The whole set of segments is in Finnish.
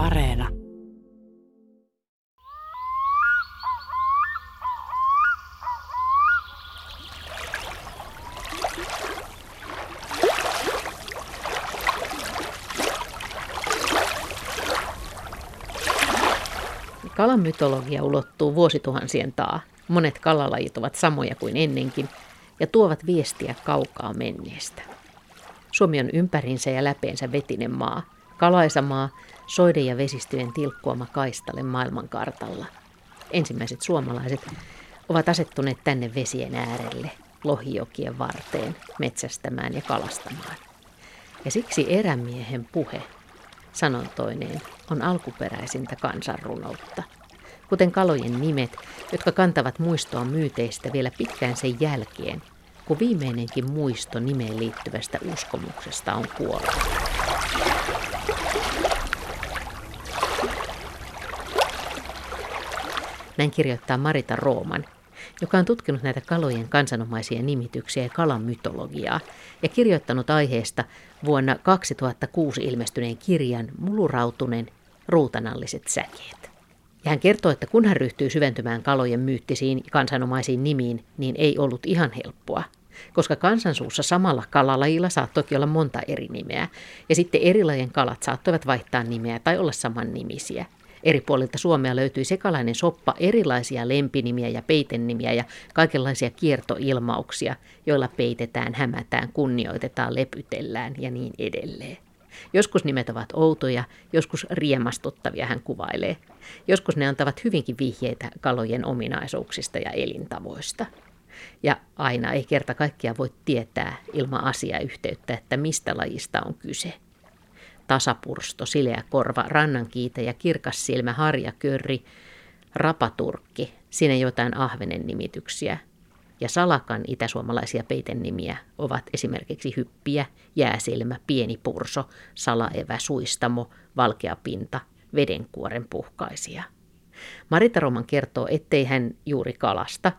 Areena. Kalan mytologia ulottuu vuosituhansien taa. Monet kalalajit ovat samoja kuin ennenkin ja tuovat viestiä kaukaa menneestä. Suomi on ympärinsä ja läpeensä vetinen maa, kalaisamaa, soiden ja vesistöjen tilkkuama kaistalle maailmankartalla. Ensimmäiset suomalaiset ovat asettuneet tänne vesien äärelle, lohijokien varteen, metsästämään ja kalastamaan. Ja siksi erämiehen puhe, sanontoineen, on alkuperäisintä kansanrunoutta. Kuten kalojen nimet, jotka kantavat muistoa myyteistä vielä pitkään sen jälkeen, kun viimeinenkin muisto nimeen liittyvästä uskomuksesta on kuollut. Näin kirjoittaa Marita Rooman, joka on tutkinut näitä kalojen kansanomaisia nimityksiä ja kalan mytologiaa ja kirjoittanut aiheesta vuonna 2006 ilmestyneen kirjan Mulurautunen ruutanalliset säkeet. Ja hän kertoo, että kun hän ryhtyy syventymään kalojen myyttisiin kansanomaisiin nimiin, niin ei ollut ihan helppoa – koska kansansuussa samalla kalalajilla saattoi olla monta eri nimeä, ja sitten eri lajien kalat saattoivat vaihtaa nimeä tai olla saman nimisiä. Eri puolilta Suomea löytyi sekalainen soppa erilaisia lempinimiä ja peitennimiä ja kaikenlaisia kiertoilmauksia, joilla peitetään, hämätään, kunnioitetaan, lepytellään ja niin edelleen. Joskus nimet ovat outoja, joskus riemastuttavia hän kuvailee. Joskus ne antavat hyvinkin vihjeitä kalojen ominaisuuksista ja elintavoista. Ja aina ei kerta kaikkiaan voi tietää ilman asiayhteyttä, että mistä lajista on kyse. Tasapursto, sileä korva, rannankiite ja kirkas silmä, harjakörri, rapaturkki, siinä jotain ahvenen nimityksiä. Ja salakan itäsuomalaisia peitennimiä ovat esimerkiksi hyppiä, jääsilmä, pieni purso, salaevä, suistamo, valkea pinta, vedenkuoren puhkaisia. Marita Roman kertoo, ettei hän juuri kalasta,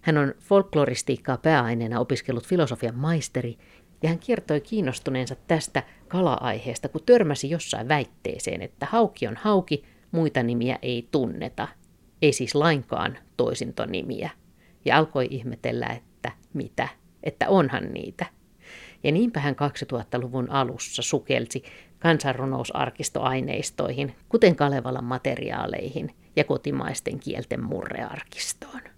hän on folkloristiikkaa pääaineena opiskellut filosofian maisteri ja hän kiertoi kiinnostuneensa tästä kala-aiheesta, kun törmäsi jossain väitteeseen, että hauki on hauki, muita nimiä ei tunneta, ei siis lainkaan toisintonimiä. Ja alkoi ihmetellä, että mitä, että onhan niitä. Ja niinpä hän 2000-luvun alussa sukelsi kansanrunousarkistoaineistoihin, kuten Kalevalan materiaaleihin ja kotimaisten kielten murrearkistoon.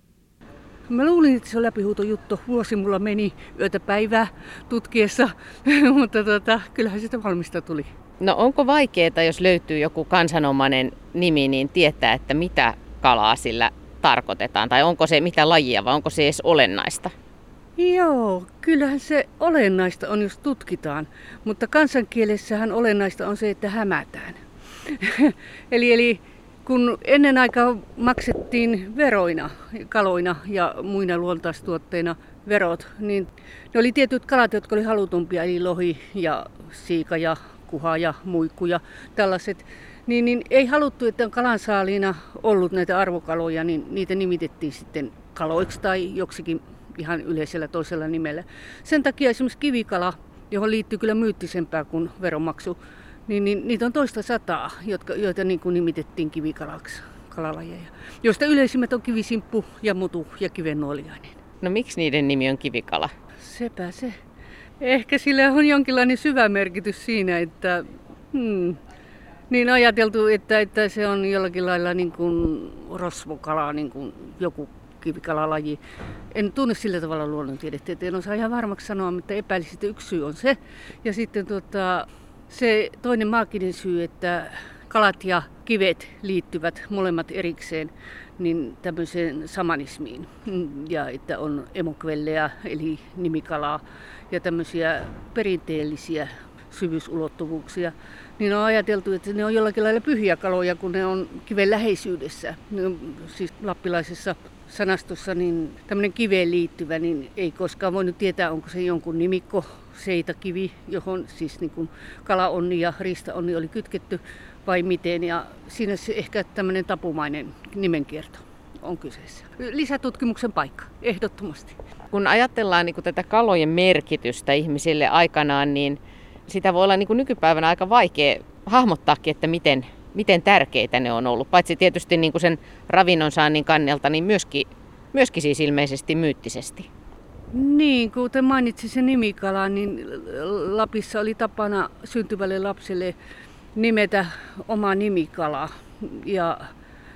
Mä luulin, että se on läpihuutojuttu. Vuosi mulla meni yötä päivää tutkiessa, mutta tota, kyllähän sitä valmista tuli. No onko vaikeaa, jos löytyy joku kansanomainen nimi, niin tietää, että mitä kalaa sillä tarkoitetaan? Tai onko se mitä lajia vai onko se edes olennaista? Joo, kyllähän se olennaista on, jos tutkitaan. Mutta kansankielessähän olennaista on se, että hämätään. eli, eli kun ennen aikaa maksettiin veroina, kaloina ja muina luontaistuotteina verot, niin ne oli tietyt kalat, jotka oli halutumpia, eli lohi ja siika ja kuha ja muikku ja tällaiset. Niin, niin ei haluttu, että on kalansaaliina ollut näitä arvokaloja, niin niitä nimitettiin sitten kaloiksi tai joksikin ihan yleisellä toisella nimellä. Sen takia esimerkiksi kivikala, johon liittyy kyllä myyttisempää kuin veronmaksu, niin, niin niitä on toista sataa, jotka, joita niin kuin nimitettiin kivikalaksi, kalalajeja, joista yleisimmät on kivisimppu ja mutu ja kivennuoliainen. No miksi niiden nimi on kivikala? Sepä se. Ehkä sillä on jonkinlainen syvä merkitys siinä, että hmm, niin ajateltu, että, että se on jollakin lailla niin kuin rosvokala, niin kuin joku kivikalalaji. En tunne sillä tavalla luonnontiedettä, että en osaa ihan varmaksi sanoa, mutta epäilisin, että yksi syy on se. Ja sitten tuota, se toinen maaginen syy, että kalat ja kivet liittyvät molemmat erikseen niin tämmöiseen samanismiin. Ja että on emokvelleja eli nimikalaa ja tämmöisiä perinteellisiä syvyysulottuvuuksia, niin on ajateltu, että ne on jollakin lailla pyhiä kaloja, kun ne on kiven läheisyydessä. Ne on, siis lappilaisessa sanastossa niin tämmöinen kiveen liittyvä, niin ei koskaan voinut tietää, onko se jonkun nimikko, seitakivi, johon siis niin kuin kalaonni ja ristaonni oli kytketty vai miten. Ja siinä se ehkä tämmöinen tapumainen nimenkierto on kyseessä. Lisätutkimuksen paikka, ehdottomasti. Kun ajatellaan niin kuin tätä kalojen merkitystä ihmisille aikanaan, niin sitä voi olla niin kuin nykypäivänä aika vaikea hahmottaakin, että miten miten tärkeitä ne on ollut? Paitsi tietysti niin kuin sen ravinnon saannin kannelta, niin myöskin, myöskin siis ilmeisesti myyttisesti. Niin, kuten mainitsin se nimikala, niin Lapissa oli tapana syntyvälle lapselle nimetä oma nimikala. Ja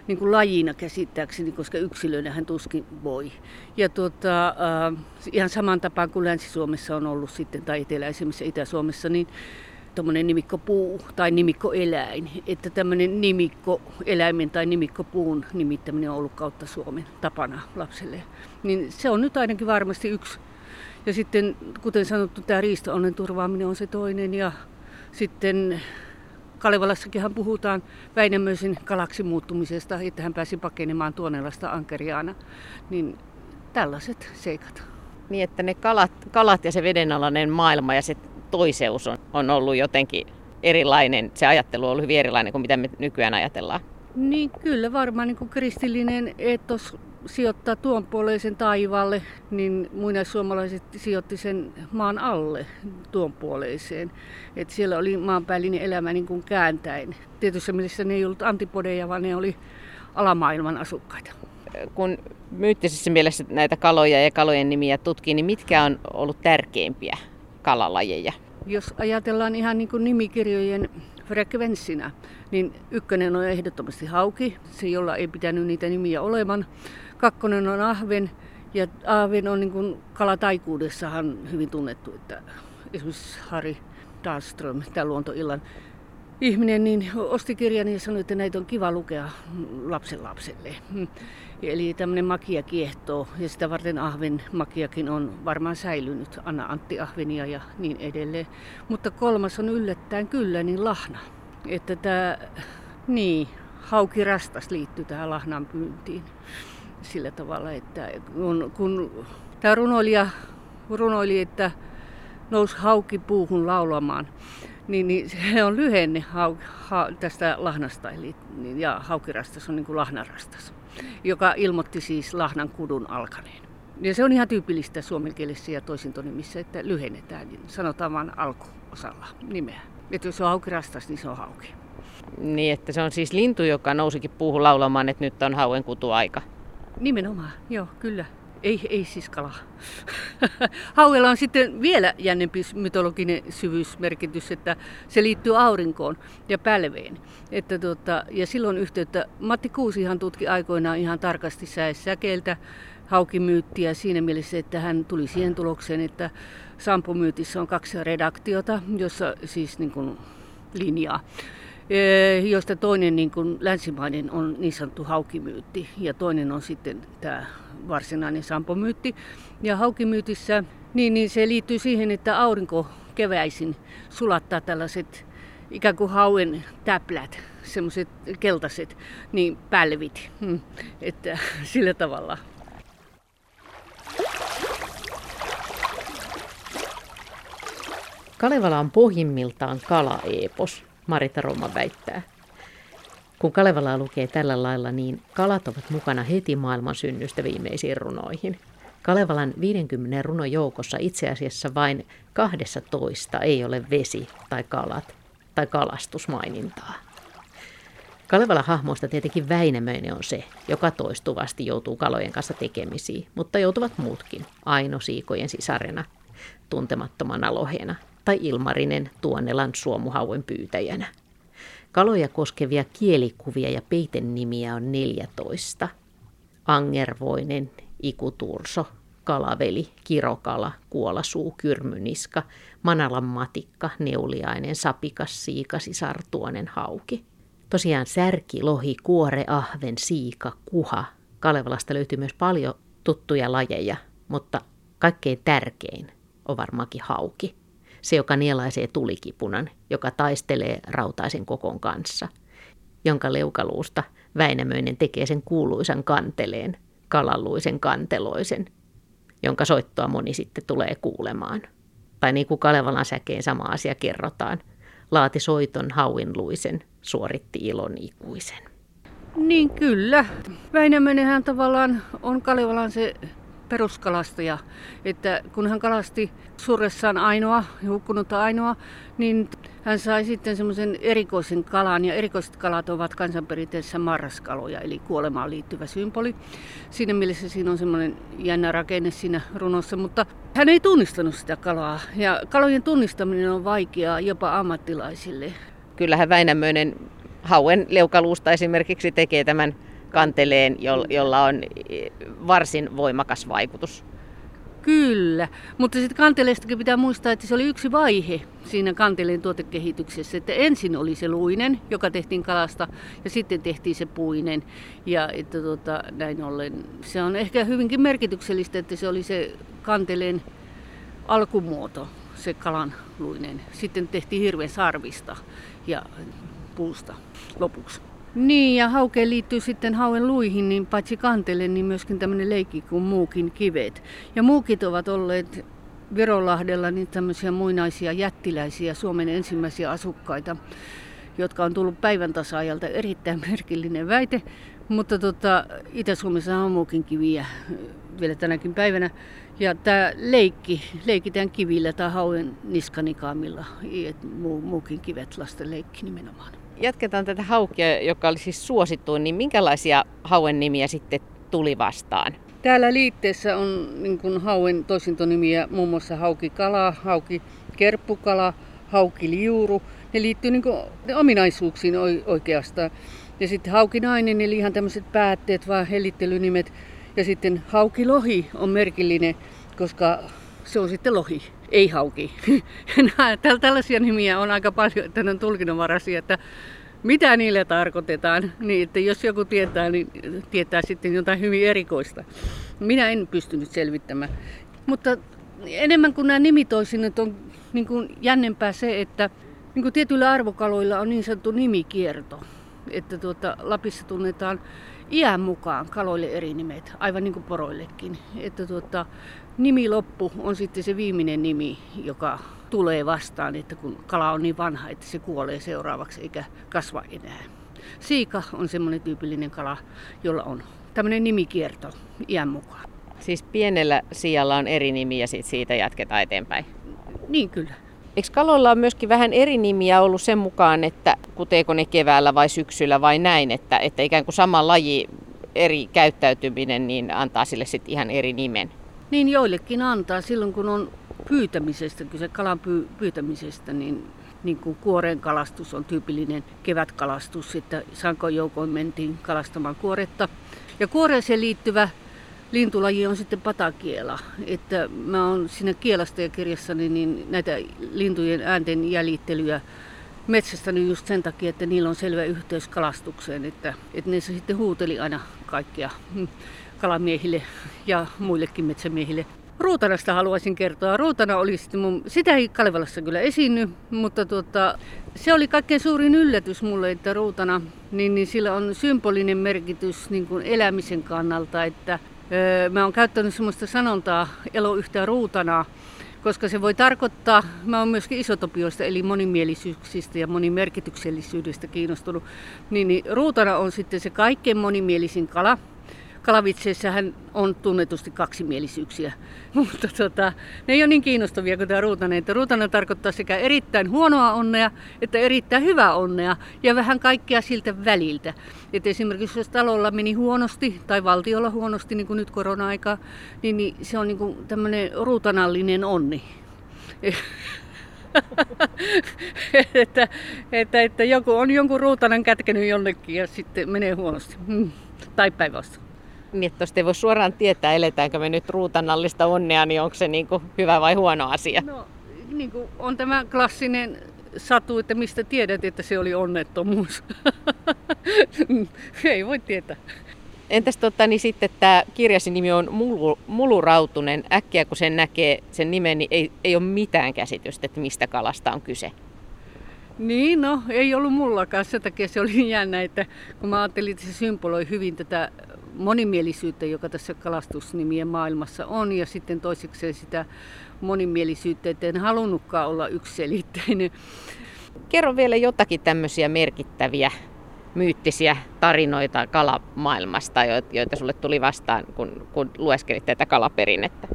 niin kuin lajina käsittääkseni, koska yksilönä hän tuskin voi. Ja tuota, äh, ihan saman tapaan kuin Länsi-Suomessa on ollut sitten, tai eteläisemmissä Itä-Suomessa, niin tuommoinen nimikkopuu tai nimikkoeläin. Että tämmöinen nimikkoeläimen tai nimikkopuun nimittäminen on ollut kautta Suomen tapana lapselle. Niin se on nyt ainakin varmasti yksi. Ja sitten, kuten sanottu, tämä riisto-onnen turvaaminen on se toinen. Ja sitten Kalevalassakinhan puhutaan Väinämöisen kalaksi muuttumisesta, että hän pääsi pakenemaan Tuonelasta ankeriaana. Niin tällaiset seikat. Niin, että ne kalat, kalat ja se vedenalainen maailma ja se toiseus on, on ollut jotenkin erilainen, se ajattelu on ollut hyvin erilainen kuin mitä me nykyään ajatellaan. Niin kyllä varmaan niin kuin kristillinen etos sijoittaa tuon puoleisen taivaalle, niin muinaissuomalaiset sijoitti sen maan alle tuon puoleiseen. Et siellä oli maanpäällinen elämä niin kuin kääntäen. Tietysti mielessä ne ei ollut antipodeja, vaan ne oli alamaailman asukkaita. Kun myyttisessä mielessä näitä kaloja ja kalojen nimiä tutkii, niin mitkä on ollut tärkeimpiä kalalajeja? Jos ajatellaan ihan niin kuin nimikirjojen frekvenssinä, niin ykkönen on ehdottomasti hauki, se jolla ei pitänyt niitä nimiä olevan. Kakkonen on ahven, ja ahven on niin kuin kalataikuudessahan hyvin tunnettu, että esimerkiksi Harry Dahlström, tämä luontoillan ihminen, niin osti kirjan ja sanoi, että näitä on kiva lukea lapsen lapselle. Eli tämmöinen makia kiehtoo ja sitä varten Ahven makiakin on varmaan säilynyt, Anna Antti Ahvenia ja niin edelleen. Mutta kolmas on yllättäen kyllä niin lahna. Että tämä, niin, haukirastas liittyy tähän lahnan pyyntiin sillä tavalla, että kun, kun tämä runoilija runoili, että nousi hauki puuhun laulamaan, niin, niin se on lyhenne hau, ha, tästä lahnasta, eli, niin, ja haukirastas on niin kuin lahnarastas joka ilmoitti siis lahnan kudun alkaneen. Ja se on ihan tyypillistä suomenkielessä ja toisintonimissä, että lyhennetään, niin sanotaan vain alkuosalla nimeä. Että jos on hauki rastas, niin se on hauki. Niin, että se on siis lintu, joka nousikin puuhun laulamaan, että nyt on hauen kutuaika. Nimenomaan, joo, kyllä. Ei, ei siis kala. Hauella on sitten vielä jännempi mytologinen syvyysmerkitys, että se liittyy aurinkoon ja pälveen. Että tuota, ja silloin yhteyttä, Matti Kuusihan tutki aikoinaan ihan tarkasti säkeiltä haukimyyttiä siinä mielessä, että hän tuli siihen tulokseen, että Sampumyytissä on kaksi redaktiota, jossa siis niin kuin linjaa josta toinen niin kuin länsimainen on niin sanottu haukimyytti ja toinen on sitten tämä varsinainen sampomyytti. Ja haukimyytissä niin, niin se liittyy siihen, että aurinko keväisin sulattaa tällaiset ikään kuin hauen täplät, semmoiset keltaiset, niin pälvit. Hmm. Että sillä tavalla. Kalevala on pohjimmiltaan kalaepos, Marita Roma väittää. Kun Kalevalaa lukee tällä lailla, niin kalat ovat mukana heti maailman synnystä viimeisiin runoihin. Kalevalan 50 runon joukossa itse asiassa vain 12 ei ole vesi tai kalat tai kalastusmainintaa. Kalevala hahmoista tietenkin Väinämöinen on se, joka toistuvasti joutuu kalojen kanssa tekemisiin, mutta joutuvat muutkin, Aino Siikojen sisarena, tuntemattomana lohena tai Ilmarinen Tuonelan suomuhauen pyytäjänä. Kaloja koskevia kielikuvia ja peitennimiä on 14. Angervoinen, ikuturso, kalaveli, kirokala, kuolasuu, kyrmyniska, manalan matikka, neuliainen, sapikas, siikasi, sartuonen, hauki. Tosiaan särki, lohi, kuore, ahven, siika, kuha. Kalevalasta löytyy myös paljon tuttuja lajeja, mutta kaikkein tärkein on varmaankin hauki se joka nielaisee tulikipunan, joka taistelee rautaisen kokon kanssa, jonka leukaluusta Väinämöinen tekee sen kuuluisan kanteleen, kalalluisen kanteloisen, jonka soittoa moni sitten tulee kuulemaan. Tai niin kuin Kalevalan säkeen sama asia kerrotaan, laati soiton hauinluisen, suoritti ilon ikuisen. Niin kyllä. Väinämönenhän tavallaan on Kalevalan se peruskalastaja, että kun hän kalasti surressaan ainoa, hukkunutta ainoa, niin hän sai sitten semmoisen erikoisen kalan, ja erikoiset kalat ovat kansanperinteessä marraskaloja, eli kuolemaan liittyvä symboli. Siinä mielessä siinä on semmoinen jännä rakenne siinä runossa, mutta hän ei tunnistanut sitä kalaa, ja kalojen tunnistaminen on vaikeaa jopa ammattilaisille. Kyllähän Väinämöinen hauen leukaluusta esimerkiksi tekee tämän kanteleen, jolla on varsin voimakas vaikutus. Kyllä, mutta sitten kanteleestakin pitää muistaa, että se oli yksi vaihe siinä kanteleen tuotekehityksessä. Että ensin oli se luinen, joka tehtiin kalasta, ja sitten tehtiin se puinen. Ja että tuota, näin ollen se on ehkä hyvinkin merkityksellistä, että se oli se kanteleen alkumuoto, se kalan luinen. Sitten tehtiin hirveän sarvista ja puusta lopuksi. Niin, ja haukeen liittyy sitten hauen luihin, niin paitsi kantele, niin myöskin tämmöinen leikki kuin muukin kivet. Ja muukit ovat olleet Virolahdella niin tämmöisiä muinaisia jättiläisiä Suomen ensimmäisiä asukkaita, jotka on tullut päivän tasaajalta erittäin merkillinen väite. Mutta tota, Itä-Suomessa on muukin kiviä vielä tänäkin päivänä. Ja tämä leikki, leikitään kivillä tai hauen niskanikaamilla, muu, muukin kivet lasten leikki nimenomaan jatketaan tätä haukia, joka oli siis suosittu, niin minkälaisia hauen nimiä sitten tuli vastaan? Täällä liitteessä on niin kuin hauen toisintonimiä muun muassa haukikala, hauki kerppukala, haukiliuru. Ne liittyy niin kuin ominaisuuksiin oikeastaan. Ja sitten haukinainen, eli ihan tämmöiset päätteet, vaan hellittelynimet. Ja sitten haukilohi on merkillinen, koska se on sitten lohi, ei hauki. Tällaisia nimiä on aika paljon, että ne on tulkinnanvaraisia, että mitä niille tarkoitetaan. Niin, että jos joku tietää, niin tietää sitten jotain hyvin erikoista. Minä en pystynyt selvittämään. Mutta enemmän kuin nämä nimitoisinnot on niin kuin jännempää se, että niin kuin tietyillä arvokaloilla on niin sanottu nimikierto. Että tuota, Lapissa tunnetaan iän mukaan kaloille eri nimet, aivan niin kuin poroillekin. Että tuota, nimiloppu on sitten se viimeinen nimi, joka tulee vastaan, että kun kala on niin vanha, että se kuolee seuraavaksi eikä kasva enää. Siika on semmoinen tyypillinen kala, jolla on tämmöinen nimikierto iän mukaan. Siis pienellä sijalla on eri nimi ja sit siitä jatketaan eteenpäin? Niin kyllä. Eikö kaloilla on myöskin vähän eri nimiä ollut sen mukaan, että kuteeko ne keväällä vai syksyllä vai näin, että, että ikään kuin sama laji, eri käyttäytyminen, niin antaa sille sitten ihan eri nimen? Niin joillekin antaa silloin, kun on pyytämisestä, kyse kalan pyy- pyytämisestä, niin, niin kuin kuoren kalastus on tyypillinen kevätkalastus, että sankoin joukoin mentiin kalastamaan kuoretta. Ja kuoreeseen liittyvä lintulaji on sitten patakiela. Että mä oon siinä kielastajakirjassani niin näitä lintujen äänten jäljittelyä metsästänyt just sen takia, että niillä on selvä yhteys kalastukseen, että, että ne sitten huuteli aina kaikkia kalamiehille ja muillekin metsämiehille. Ruutanasta haluaisin kertoa. Ruutana oli sitten mun, sitä ei Kalevalassa kyllä esiinny, mutta tuota, se oli kaikkein suurin yllätys mulle, että ruutana, niin, niin sillä on symbolinen merkitys niin kuin elämisen kannalta, että mä oon käyttänyt semmoista sanontaa elo yhtä ruutana, koska se voi tarkoittaa, mä oon myöskin isotopioista eli monimielisyyksistä ja monimerkityksellisyydestä kiinnostunut, niin, niin ruutana on sitten se kaikkein monimielisin kala, Kalavitseissähän on tunnetusti kaksimielisyyksiä, mutta tota, ne ei ole niin kiinnostavia kuin tämä ruutanen. Että ruutanen tarkoittaa sekä erittäin huonoa onnea että erittäin hyvää onnea ja vähän kaikkea siltä väliltä. Et esimerkiksi jos talolla meni huonosti tai valtiolla huonosti, niin kuin nyt korona-aika, niin, niin se on niin kuin tämmöinen ruutanallinen onni. että, että, että joku on jonkun ruutanan kätkenyt jonnekin ja sitten menee huonosti. Mm. Tai päinvastoin niin että ei voi suoraan tietää, eletäänkö me nyt ruutanallista onnea, niin onko se niin kuin hyvä vai huono asia? No, niin kuin on tämä klassinen satu, että mistä tiedät, että se oli onnettomuus. ei voi tietää. Entäs tota, niin sitten tämä kirjasi nimi on Mulu, Mulurautunen. Äkkiä kun sen näkee sen nimen, niin ei, ei ole mitään käsitystä, että mistä kalasta on kyse. Niin, no ei ollut mullakaan. Sen takia se oli jännä, että kun mä ajattelin, että se symboloi hyvin tätä monimielisyyttä, joka tässä kalastusnimien maailmassa on, ja sitten toiseksi sitä monimielisyyttä, että en halunnutkaan olla yksiselitteinen. Kerro vielä jotakin tämmöisiä merkittäviä myyttisiä tarinoita kalamaailmasta, joita sulle tuli vastaan, kun, kun lueskelit tätä kalaperinnettä?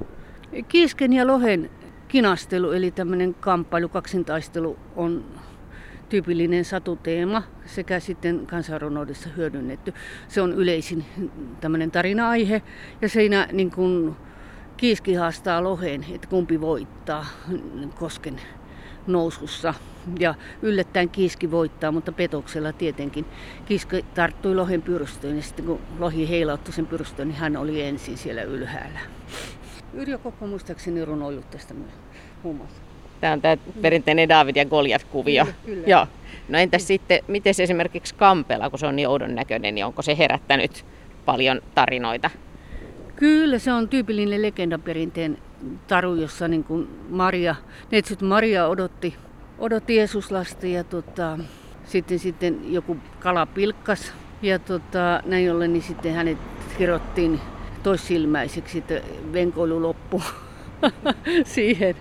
Kiisken ja lohen kinastelu, eli tämmöinen kamppailu, kaksintaistelu on tyypillinen satuteema sekä sitten kansanrunoudessa hyödynnetty. Se on yleisin tämmöinen tarina-aihe ja siinä niin kuin kiiski haastaa lohen, että kumpi voittaa kosken nousussa. Ja yllättäen kiiski voittaa, mutta petoksella tietenkin. Kiiski tarttui lohen pyrstöön ja sitten kun lohi heilautti sen pyrstöön, niin hän oli ensin siellä ylhäällä. Yrjö Kokko muistaakseni runoillut tästä muun muassa. Tämä on tämä perinteinen David ja Goliat-kuvio. Kyllä, kyllä. Joo. No entäs sitten, miten esimerkiksi Kampela, kun se on niin oudon näköinen, niin onko se herättänyt paljon tarinoita? Kyllä, se on tyypillinen legendaperinteen taru, jossa niin kuin Maria, neitsyt Maria odotti, odotti Jeesuslasta ja tota, sitten, sitten joku kala pilkkas ja tota, näin ollen niin sitten hänet kirottiin toissilmäiseksi, että venkoilu loppui siihen.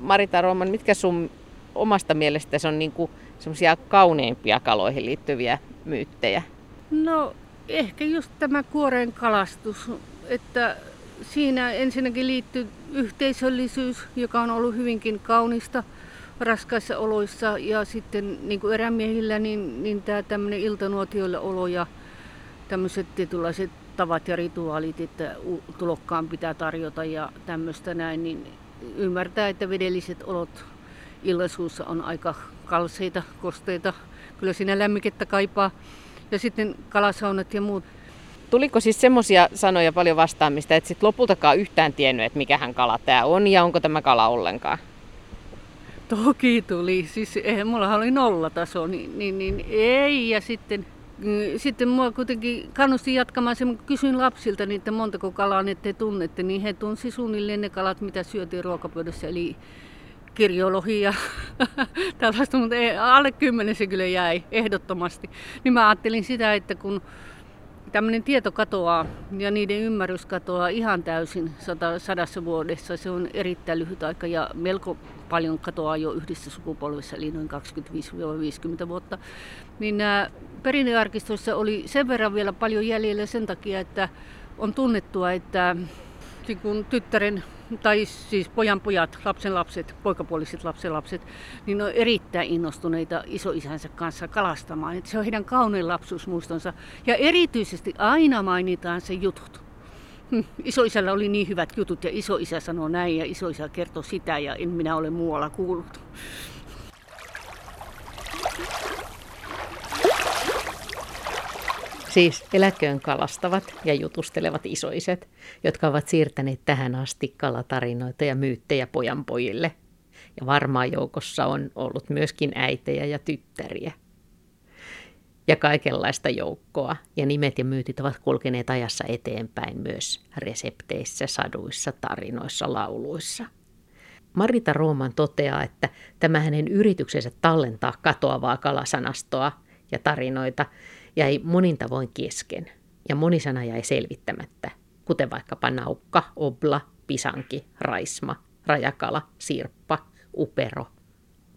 Marita Rooman, mitkä sun omasta mielestäsi on niin semmoisia kauneimpia kaloihin liittyviä myyttejä? No ehkä just tämä kuoren kalastus, että siinä ensinnäkin liittyy yhteisöllisyys, joka on ollut hyvinkin kaunista raskaissa oloissa ja sitten niin kuin erämiehillä, niin, niin tämä tämmöinen iltanuotioilla olo ja tämmöiset tietynlaiset tavat ja rituaalit, että tulokkaan pitää tarjota ja tämmöistä näin, niin ymmärtää, että vedelliset olot illallisuussa on aika kalseita, kosteita. Kyllä siinä lämmikettä kaipaa. Ja sitten kalasaunat ja muut. Tuliko siis semmoisia sanoja paljon vastaamista, että sit lopultakaan yhtään tiennyt, että mikähän kala tämä on ja onko tämä kala ollenkaan? Toki tuli. Siis eihän mulla oli nollataso, niin, niin, niin ei. Ja sitten sitten mua kuitenkin kannusti jatkamaan sen, kysyin lapsilta niitä montako kalaa ne te tunnette, niin he tunsi suunnilleen ne kalat, mitä syötiin ruokapöydässä, eli kirjolohi ja tällaista, mutta alle kymmenen se kyllä jäi ehdottomasti. Niin mä ajattelin sitä, että kun tämmöinen tieto katoaa ja niiden ymmärrys katoaa ihan täysin sadassa vuodessa. Se on erittäin lyhyt aika ja melko paljon katoaa jo yhdessä sukupolvessa, eli noin 25-50 vuotta. Niin perinnearkistoissa oli sen verran vielä paljon jäljellä sen takia, että on tunnettua, että kun tyttären tai siis pojan pojat, lapsen lapset, poikapuoliset lapsen lapset, niin on erittäin innostuneita isoisänsä kanssa kalastamaan. Että se on heidän kaunein lapsuusmuistonsa. Ja erityisesti aina mainitaan se jutut. Hm, isoisällä oli niin hyvät jutut ja isoisä sanoo näin ja isoisä kertoo sitä ja en minä ole muualla kuullut. Siis eläköön kalastavat ja jutustelevat isoiset, jotka ovat siirtäneet tähän asti kalatarinoita ja myyttejä pojanpojille. Ja varmaan joukossa on ollut myöskin äitejä ja tyttäriä. Ja kaikenlaista joukkoa, ja nimet ja myytit ovat kulkeneet ajassa eteenpäin myös resepteissä, saduissa, tarinoissa, lauluissa. Marita Rooman toteaa, että tämä hänen yrityksensä tallentaa katoavaa kalasanastoa ja tarinoita jäi monin tavoin kesken ja moni sana jäi selvittämättä, kuten vaikkapa naukka, obla, pisanki, raisma, rajakala, sirppa, upero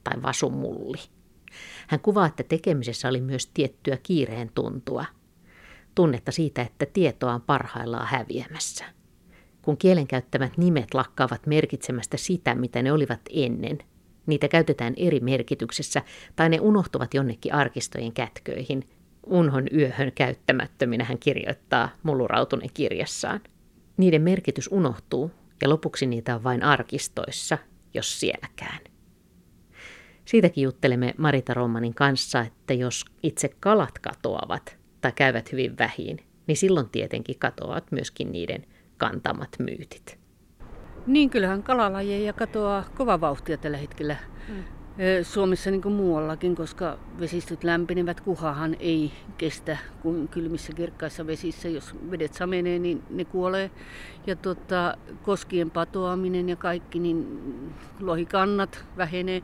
tai vasumulli. Hän kuvaa, että tekemisessä oli myös tiettyä kiireen tuntua, tunnetta siitä, että tietoa on parhaillaan häviämässä. Kun kielen käyttämät nimet lakkaavat merkitsemästä sitä, mitä ne olivat ennen, niitä käytetään eri merkityksessä tai ne unohtuvat jonnekin arkistojen kätköihin – unhon yöhön käyttämättöminä hän kirjoittaa Mullurautunen kirjassaan. Niiden merkitys unohtuu ja lopuksi niitä on vain arkistoissa, jos sielläkään. Siitäkin juttelemme Marita Romanin kanssa, että jos itse kalat katoavat tai käyvät hyvin vähin, niin silloin tietenkin katoavat myöskin niiden kantamat myytit. Niin, kyllähän kalalajeja katoaa kova vauhtia tällä hetkellä. Mm. Suomessa niin kuin muuallakin, koska vesistöt lämpenevät, kuhahan ei kestä kuin kylmissä kirkkaissa vesissä. Jos vedet samenee, niin ne kuolee. Ja tota, koskien patoaminen ja kaikki, niin lohikannat vähenee.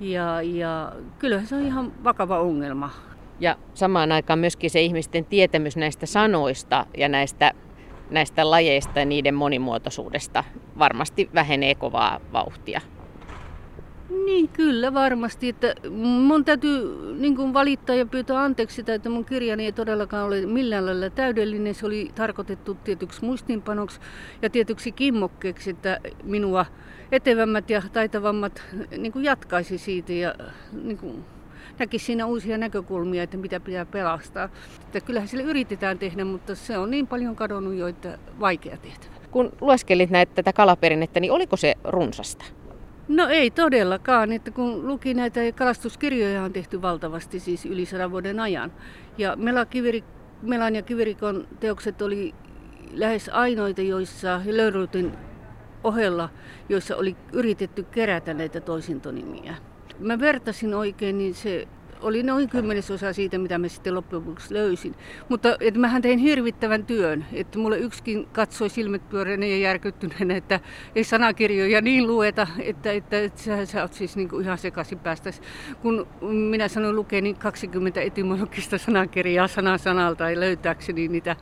Ja, ja kyllähän se on ihan vakava ongelma. Ja samaan aikaan myöskin se ihmisten tietämys näistä sanoista ja näistä, näistä lajeista ja niiden monimuotoisuudesta varmasti vähenee kovaa vauhtia. Niin, kyllä varmasti. Että mun täytyy niin kuin valittaa ja pyytää anteeksi sitä, että mun kirjani ei todellakaan ole millään lailla täydellinen. Se oli tarkoitettu tietyksi muistinpanoksi ja tietyksi kimmokkeeksi, että minua etevämmät ja taitavammat niin kuin jatkaisi siitä ja niin kuin näkisi siinä uusia näkökulmia, että mitä pitää pelastaa. Että kyllähän sille yritetään tehdä, mutta se on niin paljon kadonnut jo, että vaikea tehtävä. Kun lueskelit näitä tätä kalaperinnettä, niin oliko se runsasta? No ei todellakaan, että kun luki näitä kalastuskirjoja on tehty valtavasti siis yli sadan vuoden ajan. Ja Mela Kiviri, Melan ja Kivirikon teokset oli lähes ainoita, joissa Lönnrutin ohella, joissa oli yritetty kerätä näitä toisintonimiä. Mä vertasin oikein, niin se oli noin kymmenesosa siitä, mitä mä sitten loppujen lopuksi löysin. Mutta että mähän tein hirvittävän työn, että mulle yksikin katsoi silmät pyöräneen ja järkyttyneenä, että ei sanakirjoja niin lueta, että, että, että sä, sä oot siis niin kuin ihan sekaisin päästä. Kun minä sanoin lukea niin 20 etymologista sanakirjaa sana sanalta ja löytääkseni niitä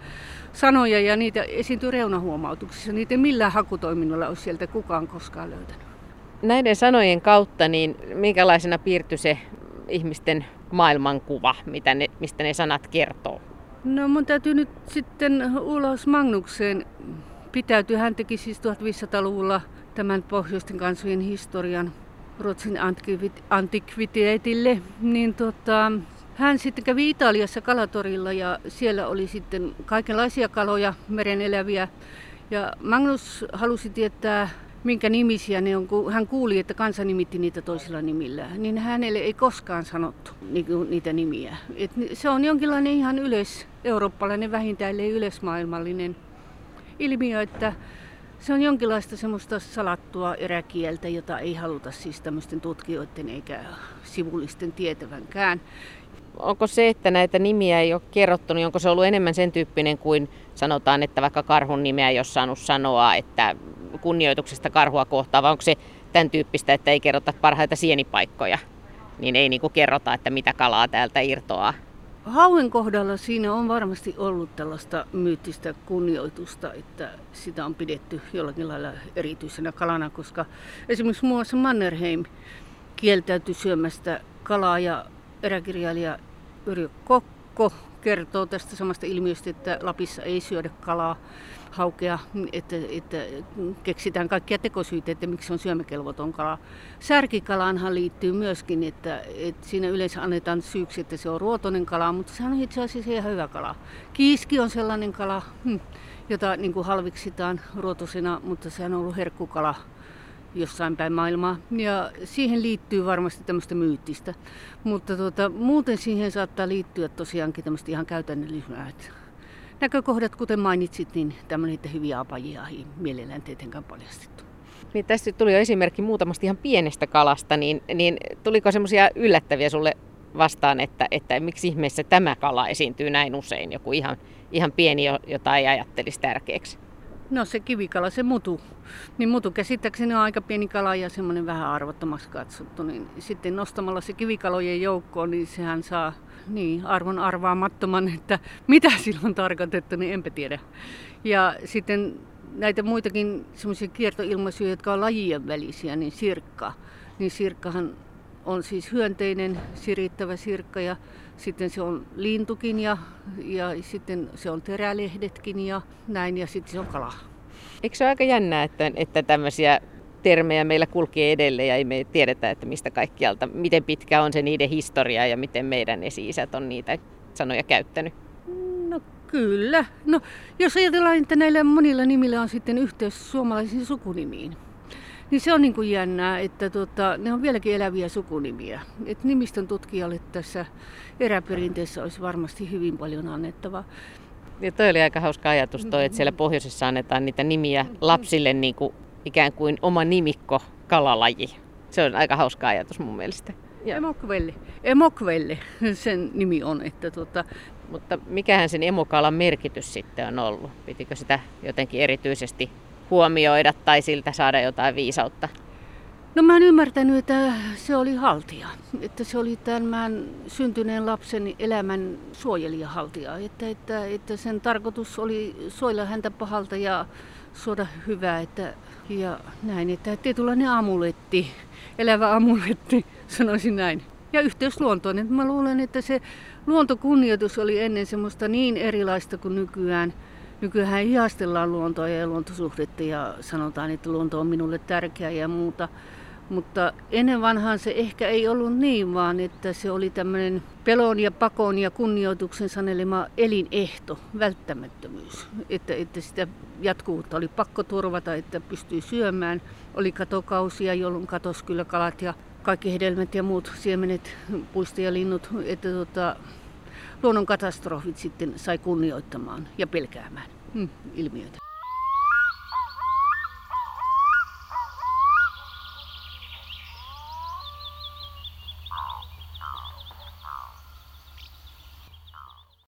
sanoja ja niitä esiintyy reunahuomautuksissa. Niitä millään hakutoiminnalla olisi sieltä kukaan koskaan löytänyt näiden sanojen kautta, niin minkälaisena piirtyi se ihmisten maailmankuva, mitä ne, mistä ne sanat kertoo? No mun täytyy nyt sitten ulos Magnukseen pitäytyä. Hän teki siis 1500-luvulla tämän pohjoisten kansojen historian Ruotsin antikviteetille. Niin tota, hän sitten kävi Italiassa kalatorilla ja siellä oli sitten kaikenlaisia kaloja, meren eläviä. Ja Magnus halusi tietää minkä nimisiä ne on, kun hän kuuli, että kansa nimitti niitä toisilla nimillä, niin hänelle ei koskaan sanottu niitä nimiä. Et se on jonkinlainen ihan yleis eurooppalainen, vähintään ei yleismaailmallinen ilmiö, että se on jonkinlaista semmoista salattua eräkieltä, jota ei haluta siis tämmöisten tutkijoiden eikä sivullisten tietävänkään. Onko se, että näitä nimiä ei ole kerrottu, niin onko se ollut enemmän sen tyyppinen kuin sanotaan, että vaikka karhun nimeä ei ole saanut sanoa, että kunnioituksesta karhua kohtaan, vai onko se tämän tyyppistä, että ei kerrota parhaita sienipaikkoja, niin ei niinku kerrota, että mitä kalaa täältä irtoaa. Hauen kohdalla siinä on varmasti ollut tällaista myyttistä kunnioitusta, että sitä on pidetty jollakin lailla erityisenä kalana, koska esimerkiksi muassa Mannerheim kieltäytyi syömästä kalaa ja eräkirjailija Yrjö Kokko kertoo tästä samasta ilmiöstä, että Lapissa ei syödä kalaa haukea, että, että keksitään kaikkia tekosyitä, että miksi on syömäkelvoton kala. Särkikalaanhan liittyy myöskin, että, että siinä yleensä annetaan syyksi, että se on ruotoinen kala, mutta se on itse asiassa ihan hyvä kala. Kiiski on sellainen kala, hm, jota niin kuin halviksitaan ruotosena, mutta se on ollut herkkukala jossain päin maailmaa. Ja siihen liittyy varmasti tämmöistä myyttistä. Mutta tuota, muuten siihen saattaa liittyä tosiaankin tämmöistä ihan käytännöllisää näkökohdat, kuten mainitsit, niin tämmöinen hyviä apajia ei mielellään tietenkään paljastettu. Niin tässä tuli jo esimerkki muutamasta ihan pienestä kalasta, niin, niin tuliko semmoisia yllättäviä sulle vastaan, että, että miksi ihmeessä tämä kala esiintyy näin usein, joku ihan, ihan pieni, jota ei ajattelisi tärkeäksi? No se kivikala, se mutu. Niin mutu käsittääkseni on aika pieni kala ja semmoinen vähän arvottomaksi katsottu. Niin sitten nostamalla se kivikalojen joukkoon, niin sehän saa niin, arvon arvaamattoman, että mitä silloin on tarkoitettu, niin enpä tiedä. Ja sitten näitä muitakin semmoisia kiertoilmaisuja, jotka on lajien välisiä, niin sirkka. Niin sirkkahan on siis hyönteinen, sirittävä sirkka ja sitten se on lintukin ja, ja sitten se on terälehdetkin ja näin ja sitten se on kala. Eikö se ole aika jännää, että, että tämmöisiä termejä meillä kulkee edelleen ja ei me tiedetä, että mistä kaikkialta, miten pitkä on se niiden historia ja miten meidän esi-isät on niitä sanoja käyttänyt? No kyllä. No, jos ajatellaan, että näillä monilla nimillä on sitten yhteys suomalaisiin sukunimiin, niin se on niin kuin jännää, että tota, ne on vieläkin eläviä sukunimiä. Et nimistön tutkijalle tässä eräperinteessä olisi varmasti hyvin paljon annettavaa. Ja toi oli aika hauska ajatus toi, että siellä pohjoisessa annetaan niitä nimiä lapsille niin kuin ikään kuin oma nimikko kalalaji. Se on aika hauska ajatus mun mielestä. Emokvelle. Emokvelle sen nimi on. Että tuota... Mutta mikähän sen emokalan merkitys sitten on ollut? Pitikö sitä jotenkin erityisesti huomioida tai siltä saada jotain viisautta? No mä oon ymmärtänyt, että se oli haltija. Että se oli tämän syntyneen lapsen elämän suojelijahaltija. Että, että, että sen tarkoitus oli suojella häntä pahalta ja suoda hyvää. Että, ja näin, että tietynlainen amuletti, elävä amuletti, sanoisin näin. Ja yhteys luontoon. Että mä luulen, että se luontokunnioitus oli ennen semmoista niin erilaista kuin nykyään. Nykyään ihastellaan luontoa ja luontosuhdetta ja sanotaan, että luonto on minulle tärkeä ja muuta. Mutta ennen vanhaan se ehkä ei ollut niin, vaan että se oli tämmöinen pelon ja pakon ja kunnioituksen sanelema elinehto, välttämättömyys. Että, että sitä jatkuvuutta oli pakko turvata, että pystyy syömään. Oli katokausia, jolloin katos kyllä kalat ja kaikki hedelmät ja muut siemenet, puista ja linnut. Että tota, luonnon katastrofit sitten sai kunnioittamaan ja pelkäämään hmm, ilmiöitä.